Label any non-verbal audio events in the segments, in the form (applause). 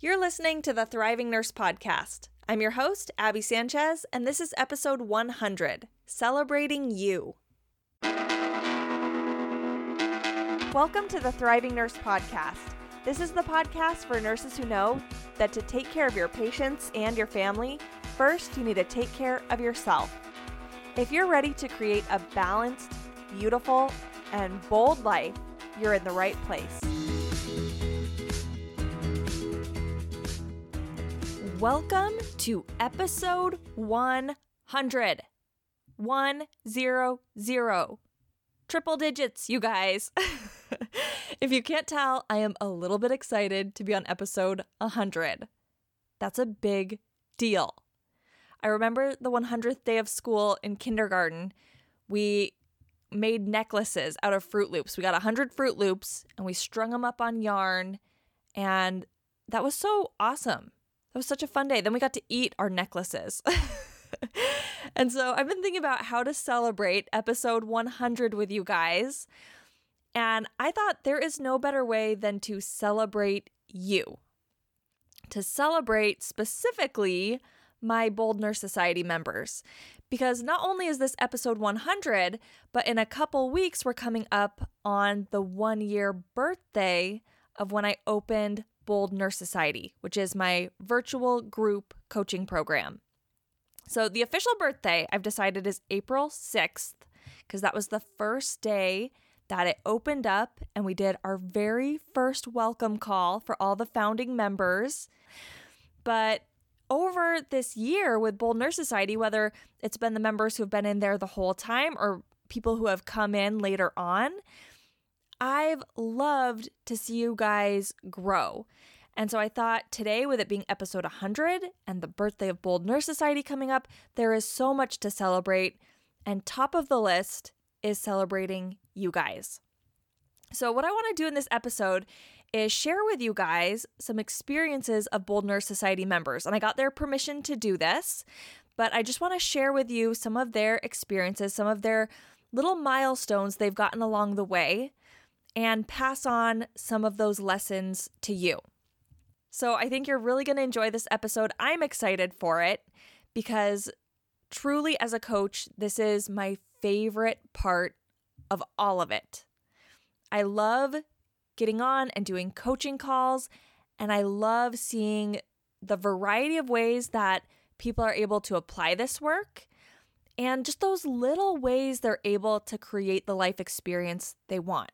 You're listening to the Thriving Nurse Podcast. I'm your host, Abby Sanchez, and this is episode 100 Celebrating You. Welcome to the Thriving Nurse Podcast. This is the podcast for nurses who know that to take care of your patients and your family, first you need to take care of yourself. If you're ready to create a balanced, beautiful, and bold life, you're in the right place. Welcome to episode 100. 100. Triple digits, you guys. (laughs) if you can't tell, I am a little bit excited to be on episode 100. That's a big deal. I remember the 100th day of school in kindergarten. We made necklaces out of Froot Loops. We got 100 Froot Loops and we strung them up on yarn. And that was so awesome. That was such a fun day. Then we got to eat our necklaces. (laughs) and so I've been thinking about how to celebrate episode 100 with you guys. And I thought there is no better way than to celebrate you. To celebrate specifically my Bold Nurse Society members. Because not only is this episode 100, but in a couple weeks, we're coming up on the one year birthday of when I opened Bold Nurse Society, which is my virtual group coaching program. So the official birthday I've decided is April 6th, because that was the first day that it opened up and we did our very first welcome call for all the founding members. But over this year with Bold Nurse Society, whether it's been the members who have been in there the whole time or people who have come in later on, I've loved to see you guys grow. And so I thought today, with it being episode 100 and the birthday of Bold Nurse Society coming up, there is so much to celebrate. And top of the list is celebrating you guys. So, what I want to do in this episode is share with you guys some experiences of Bold Nurse Society members. And I got their permission to do this, but I just want to share with you some of their experiences, some of their little milestones they've gotten along the way, and pass on some of those lessons to you. So I think you're really going to enjoy this episode. I'm excited for it because truly, as a coach, this is my favorite part of all of it. I love getting on and doing coaching calls. And I love seeing the variety of ways that people are able to apply this work and just those little ways they're able to create the life experience they want.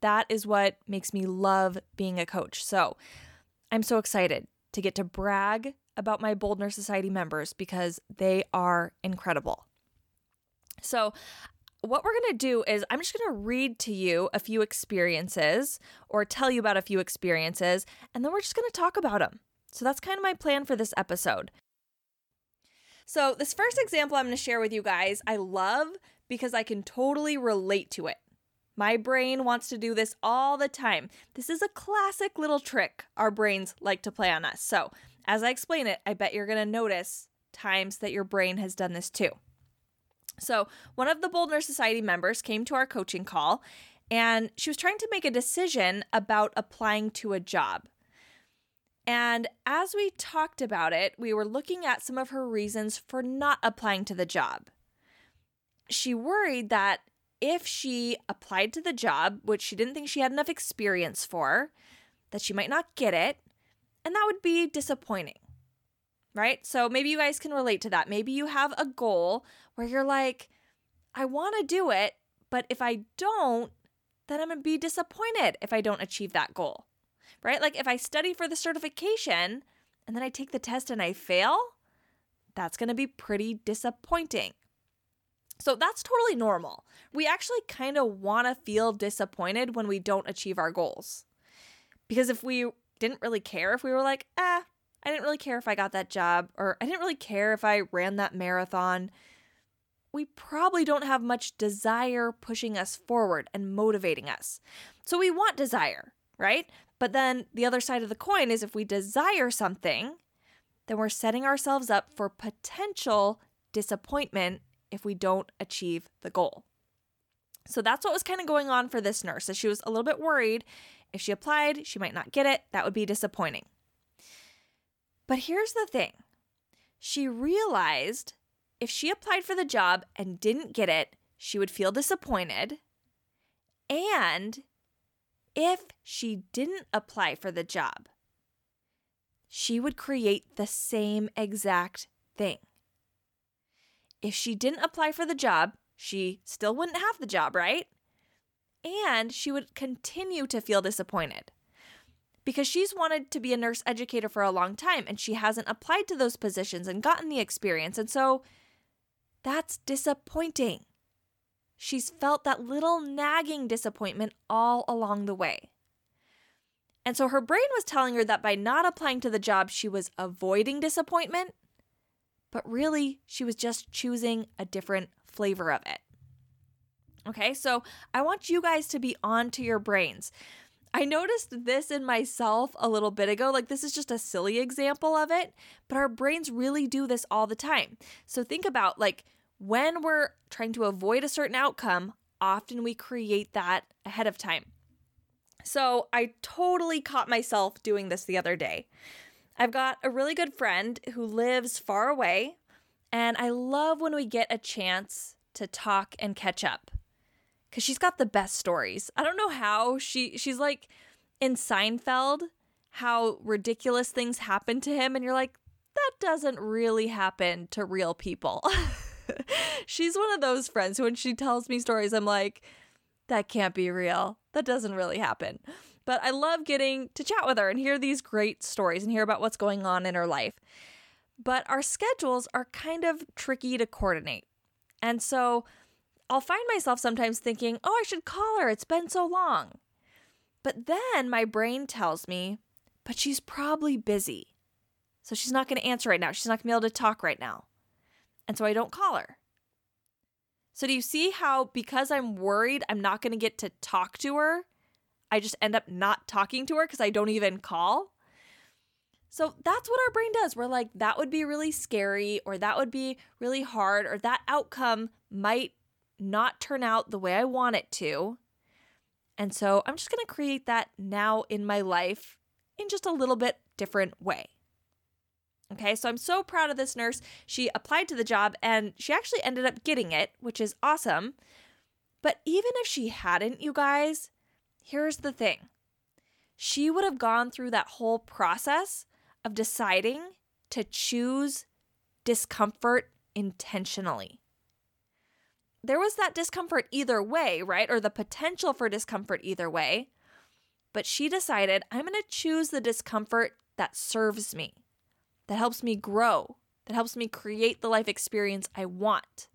That is what makes me love being a coach. So I'm so excited to get to brag about my Bold Nurse Society members because they are incredible. So what we're going to do is I'm just going to read to you a few experiences or tell you about a few experiences, and then we're just going to talk about them. So that's kind of my plan for this episode. So, this first example I'm going to share with you guys, I love because I can totally relate to it. My brain wants to do this all the time. This is a classic little trick our brains like to play on us. So, as I explain it, I bet you're going to notice times that your brain has done this too. So, one of the Bold Nurse Society members came to our coaching call and she was trying to make a decision about applying to a job. And as we talked about it, we were looking at some of her reasons for not applying to the job. She worried that if she applied to the job, which she didn't think she had enough experience for, that she might not get it, and that would be disappointing right? So maybe you guys can relate to that. Maybe you have a goal where you're like, I want to do it, but if I don't, then I'm going to be disappointed if I don't achieve that goal, right? Like if I study for the certification and then I take the test and I fail, that's going to be pretty disappointing. So that's totally normal. We actually kind of want to feel disappointed when we don't achieve our goals. Because if we didn't really care, if we were like, ah, eh, I didn't really care if I got that job, or I didn't really care if I ran that marathon. We probably don't have much desire pushing us forward and motivating us. So we want desire, right? But then the other side of the coin is if we desire something, then we're setting ourselves up for potential disappointment if we don't achieve the goal. So that's what was kind of going on for this nurse. She was a little bit worried if she applied, she might not get it. That would be disappointing. But here's the thing she realized if she applied for the job and didn't get it, she would feel disappointed. And if she didn't apply for the job, she would create the same exact thing. If she didn't apply for the job, she still wouldn't have the job, right? And she would continue to feel disappointed because she's wanted to be a nurse educator for a long time and she hasn't applied to those positions and gotten the experience. And so that's disappointing. She's felt that little nagging disappointment all along the way. And so her brain was telling her that by not applying to the job, she was avoiding disappointment, but really, she was just choosing a different flavor of it. Okay, so I want you guys to be on to your brains. I noticed this in myself a little bit ago. Like, this is just a silly example of it, but our brains really do this all the time. So, think about like when we're trying to avoid a certain outcome, often we create that ahead of time. So, I totally caught myself doing this the other day. I've got a really good friend who lives far away, and I love when we get a chance to talk and catch up because she's got the best stories. I don't know how she she's like in Seinfeld, how ridiculous things happen to him, and you're like, that doesn't really happen to real people. (laughs) she's one of those friends who, when she tells me stories, I'm like, that can't be real. That doesn't really happen. But I love getting to chat with her and hear these great stories and hear about what's going on in her life. But our schedules are kind of tricky to coordinate. And so I'll find myself sometimes thinking, oh, I should call her. It's been so long. But then my brain tells me, but she's probably busy. So she's not going to answer right now. She's not going to be able to talk right now. And so I don't call her. So do you see how, because I'm worried I'm not going to get to talk to her, I just end up not talking to her because I don't even call? So that's what our brain does. We're like, that would be really scary, or that would be really hard, or that outcome might not turn out the way I want it to. And so I'm just going to create that now in my life in just a little bit different way. Okay, so I'm so proud of this nurse. She applied to the job and she actually ended up getting it, which is awesome. But even if she hadn't, you guys, here's the thing she would have gone through that whole process of deciding to choose discomfort intentionally there was that discomfort either way, right? Or the potential for discomfort either way. But she decided, I'm going to choose the discomfort that serves me, that helps me grow, that helps me create the life experience I want.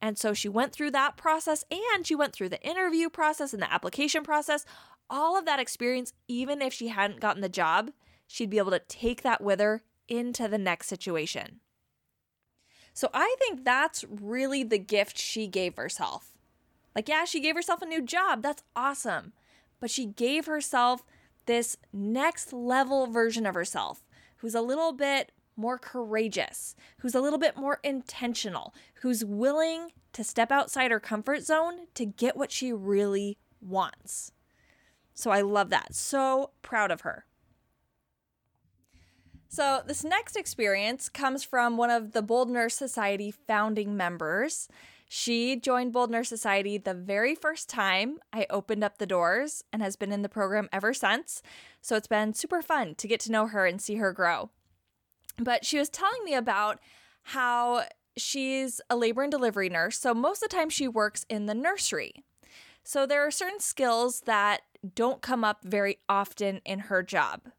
And so she went through that process and she went through the interview process and the application process. All of that experience, even if she hadn't gotten the job, she'd be able to take that with her into the next situation. So I think that's really the gift she gave herself. Like, yeah, she gave herself a new job. That's awesome. But she gave herself this next level version of herself who's a little bit more courageous, who's a little bit more intentional, who's willing to step outside her comfort zone to get what she really wants. So I love that. So proud of her. So, this next experience comes from one of the Bold Nurse Society founding members. She joined Bold Nurse Society the very first time I opened up the doors and has been in the program ever since. So, it's been super fun to get to know her and see her grow. But she was telling me about how she's a labor and delivery nurse. So, most of the time, she works in the nursery. So, there are certain skills that don't come up very often in her job.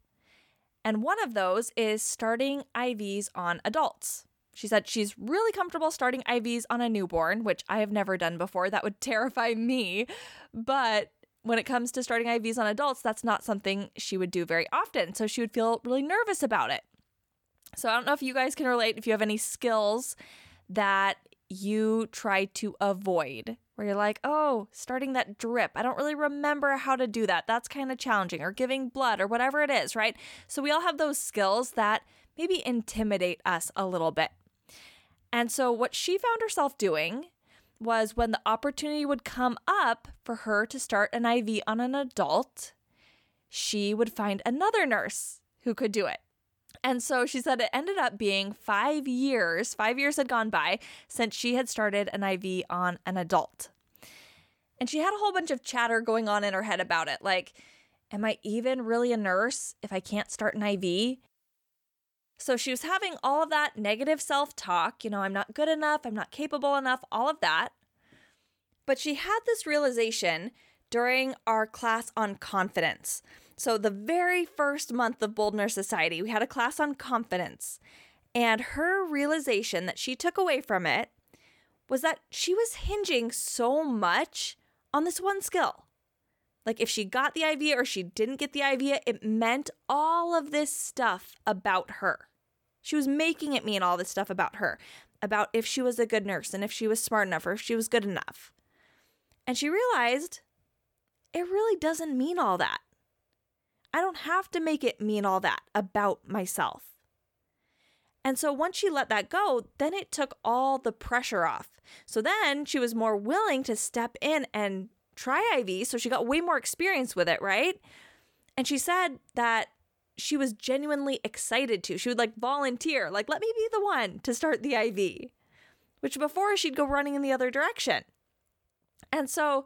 And one of those is starting IVs on adults. She said she's really comfortable starting IVs on a newborn, which I have never done before. That would (laughs) terrify me. But when it comes to starting IVs on adults, that's not something she would do very often. So she would feel really nervous about it. So I don't know if you guys can relate, if you have any skills that you try to avoid where you're like, oh, starting that drip. I don't really remember how to do that. That's kind of challenging, or giving blood, or whatever it is, right? So we all have those skills that maybe intimidate us a little bit. And so what she found herself doing was when the opportunity would come up for her to start an IV on an adult, she would find another nurse who could do it. And so she said it ended up being five years, five years had gone by since she had started an IV on an adult. And she had a whole bunch of chatter going on in her head about it. Like, am I even really a nurse if I can't start an IV? So she was having all of that negative self talk. You know, I'm not good enough. I'm not capable enough, all of that. But she had this realization during our class on confidence. So, the very first month of Bold Nurse Society, we had a class on confidence. And her realization that she took away from it was that she was hinging so much on this one skill. Like, if she got the IV or she didn't get the IV, it meant all of this stuff about her. She was making it mean all this stuff about her, about if she was a good nurse and if she was smart enough or if she was good enough. And she realized it really doesn't mean all that. I don't have to make it mean all that about myself. And so once she let that go, then it took all the pressure off. So then she was more willing to step in and try IV. So she got way more experience with it, right? And she said that she was genuinely excited to. She would like volunteer, like, let me be the one to start the IV, which before she'd go running in the other direction. And so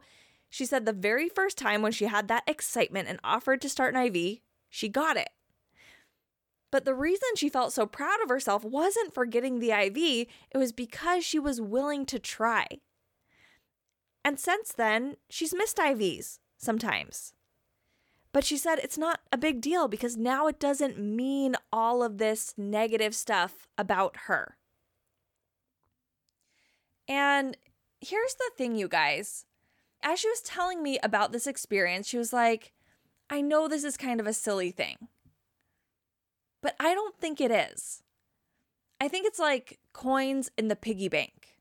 she said the very first time when she had that excitement and offered to start an IV, she got it. But the reason she felt so proud of herself wasn't for getting the IV, it was because she was willing to try. And since then, she's missed IVs sometimes. But she said it's not a big deal because now it doesn't mean all of this negative stuff about her. And here's the thing, you guys as she was telling me about this experience, she was like, I know this is kind of a silly thing, but I don't think it is. I think it's like coins in the piggy bank.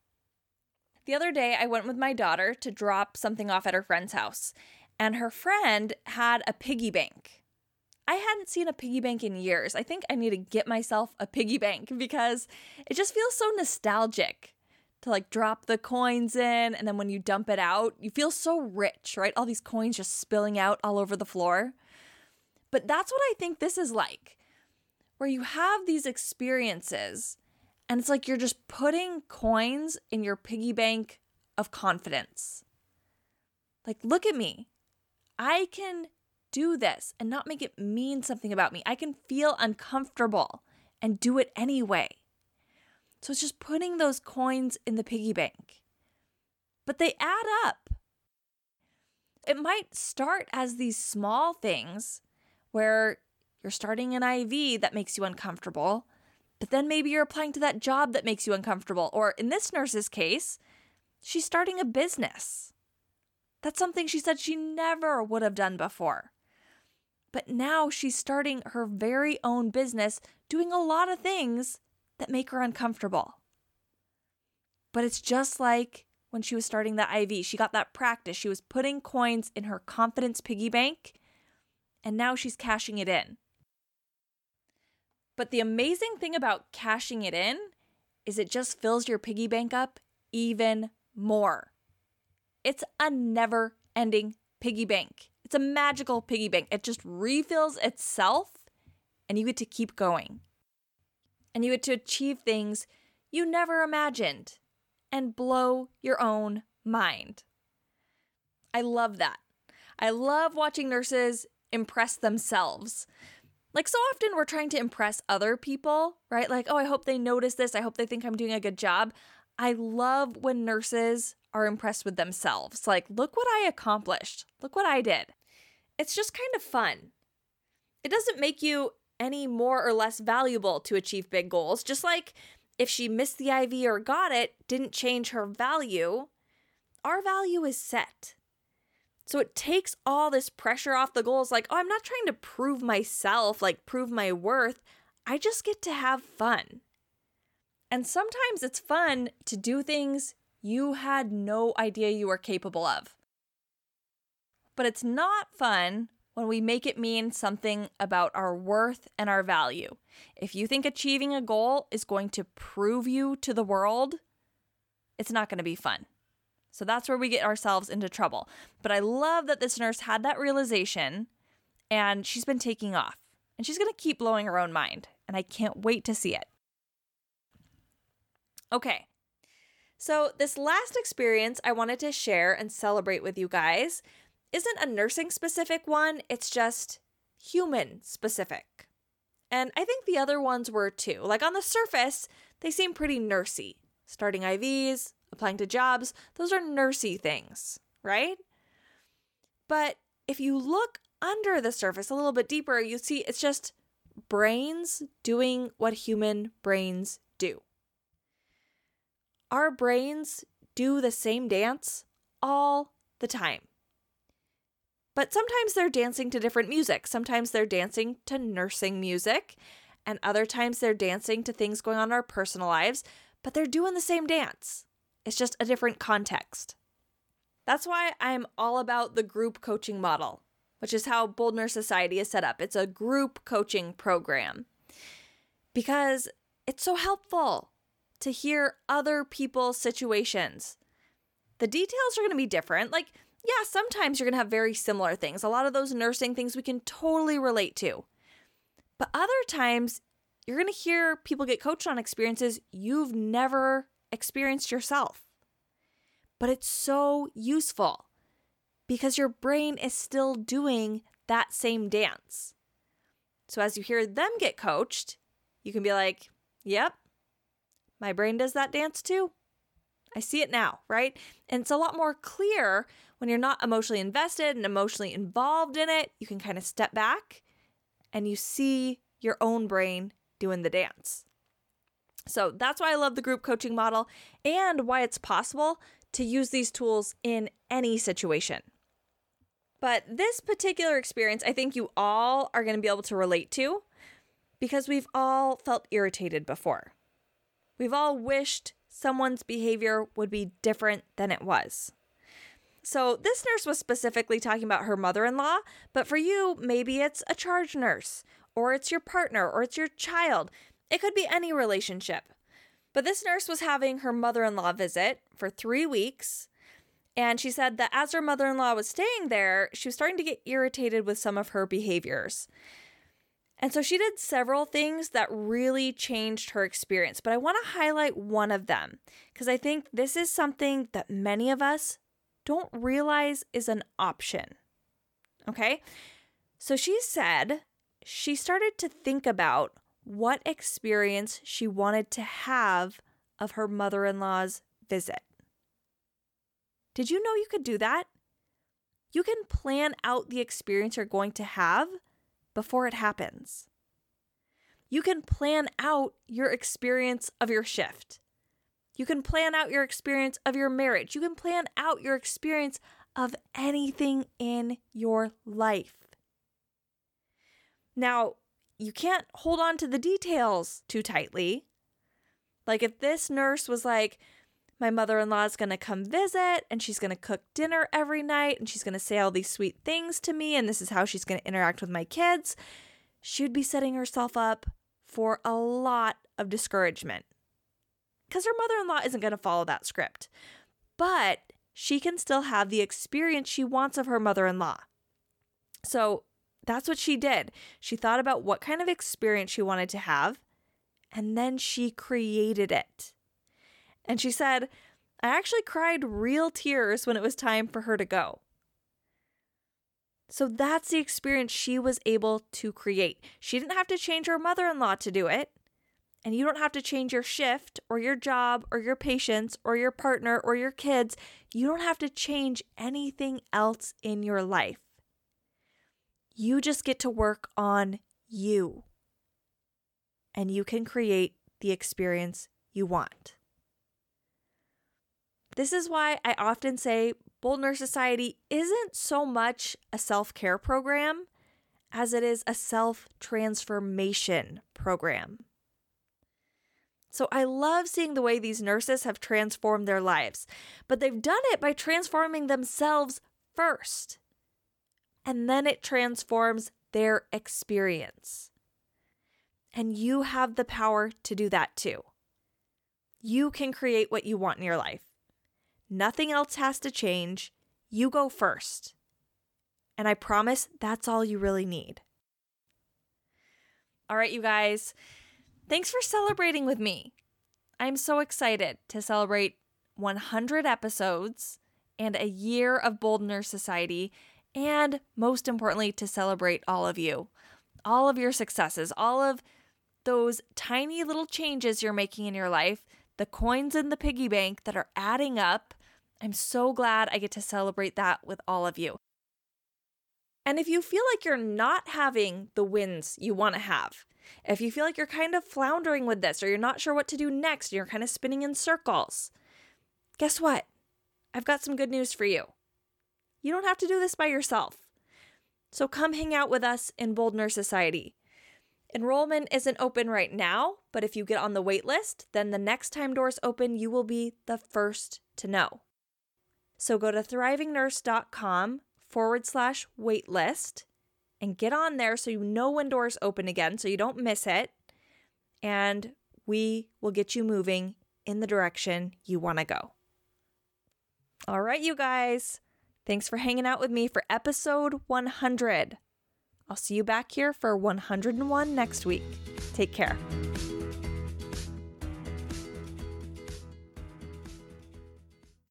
The other day, I went with my daughter to drop something off at her friend's house, and her friend had a piggy bank. I hadn't seen a piggy bank in years. I think I need to get myself a piggy bank (laughs) because it just feels so nostalgic to like drop the coins in and then when you dump it out, you feel so rich, right? All these coins just spilling out all over the floor. But that's what I think this is like. Where you have these experiences and it's like you're just putting coins in your piggy bank of confidence. Like look at me. I can do this and not make it mean something about me. I can feel uncomfortable and do it anyway. So it's just putting those coins in the piggy bank. But they add up. It might start as these small things where you're starting an IV that makes you uncomfortable, but then maybe you're applying to that job that makes you uncomfortable. Or in this nurse's case, she's starting a business. That's something she said she never would have done before. But now she's starting her very own business, doing a lot of things that make her uncomfortable. But it's just like when she was starting the IV. She got that practice. She was putting coins in her confidence piggy bank, and now she's cashing it in. But the amazing thing about cashing it in is it just fills your piggy bank up even more. It's a never ending piggy bank. It's a magical piggy bank. It just refills itself, and you get to keep going and you get to achieve things you never imagined and blow your own mind. I love that. I love watching nurses impress themselves. Like, so often we're trying to impress other people, right? Like, oh, I hope they notice this. I hope they think I'm doing a good job. I love when nurses are impressed with themselves. Like, look what I accomplished. Look what I did. It's just kind of fun. It doesn't make you any more or less valuable to achieve big goals. Just like if she missed the IV or got it, didn't change her value, our value is set. So it takes all this pressure off the goals like, oh, I'm not trying to prove myself, like prove my worth. I just get to have fun. And sometimes it's fun to do things you had no idea you were capable of. But it's not fun when we make it mean something about our worth and our value. If you think achieving a goal is going to prove you to the world, it's not going to be fun. So that's where we get ourselves into trouble. But I love that this nurse had that realization and she's been taking off. and she's going to keep blowing her own mind, and I can't wait to see it. Okay. So, this last experience I wanted to share and celebrate with you guys isn't a nursing specific one, it's just human specific. And I think the other ones were too. Like on the surface, they seem pretty nursey. Starting IVs, applying to jobs, those are nursey things, right? But if you look under the surface a little bit deeper, you see it's just brains doing what human brains do. Our brains do the same dance all the time. But sometimes they're dancing to different music. Sometimes they're dancing to nursing music, and other times they're dancing to things going on in our personal lives, but they're doing the same dance. It's just a different context. That's why I'm all about the group coaching model, which is how Bold Nurse Society is set up. It's a group coaching program because it's so helpful to hear other people's situations. The details are going to be different. Like, yeah, sometimes you're going to have very similar things. A lot of those nursing things we can totally relate to. But other times, you're going to hear people get coached on experiences you've never experienced yourself. But it's so useful because your brain is still doing that same dance. So as you hear them get coached, you can be like, yep, my brain does that dance too. I see it now, right? And it's a lot more clear when you're not emotionally invested and emotionally involved in it. You can kind of step back and you see your own brain doing the dance. So that's why I love the group coaching model and why it's possible to use these tools in any situation. But this particular experience, I think you all are going to be able to relate to because we've all felt irritated before. We've all wished someone's behavior would be different than it was. So, this nurse was specifically talking about her mother in law, but for you, maybe it's a charge nurse, or it's your partner, or it's your child. It could be any relationship. But this nurse was having her mother in law visit for three weeks. And she said that as her mother in law was staying there, she was starting to get irritated with some of her behaviors. And so she did several things that really changed her experience, but I want to highlight one of them because I think this is something that many of us don't realize is an option. Okay? So she said she started to think about what experience she wanted to have of her mother in law's visit. Did you know you could do that? You can plan out the experience you're going to have before it happens. You can plan out your experience of your shift. You can plan out your experience of your marriage. You can plan out your experience of anything in your life. Now, you can't hold on to the details too tightly. Like, if this nurse was like, my mother in law is going to come visit and she's going to cook dinner every night and she's going to say all these sweet things to me and this is how she's going to interact with my kids, she would be setting herself up for a lot of discouragement. Because her mother in law isn't going to follow that script. But she can still have the experience she wants of her mother in law. So that's what she did. She thought about what kind of experience she wanted to have, and then she created it. And she said, I actually cried real tears when it was time for her to go. So that's the experience she was able to create. She didn't have to change her mother in law to do it. And you don't have to change your shift or your job or your patients or your partner or your kids. You don't have to change anything else in your life. You just get to work on you. And you can create the experience you want. This is why I often say Bold Nurse Society isn't so much a self care program as it is a self transformation program. So I love seeing the way these nurses have transformed their lives, but they've done it by transforming themselves first. And then it transforms their experience. And you have the power to do that too. You can create what you want in your life. Nothing else has to change. You go first. And I promise that's all you really need. All right, you guys, thanks for celebrating with me. I'm so excited to celebrate 100 episodes and a year of Bold Nurse Society, and most importantly, to celebrate all of you, all of your successes, all of those tiny little changes you're making in your life, the coins in the piggy bank that are adding up. I'm so glad I get to celebrate that with all of you. And if you feel like you're not having the wins you want to have, if you feel like you're kind of floundering with this or you're not sure what to do next, and you're kind of spinning in circles, guess what? I've got some good news for you. You don't have to do this by yourself. So come hang out with us in Bold Nurse Society. Enrollment isn't open right now, but if you get on the wait list, then the next time doors open, you will be the first to know. So go to thrivingnurse.com forward slash waitlist and get on there so you know when doors open again so you don't miss it. And we will get you moving in the direction you want to go. All right, you guys. Thanks for hanging out with me for episode 100. I'll see you back here for 101 next week. Take care.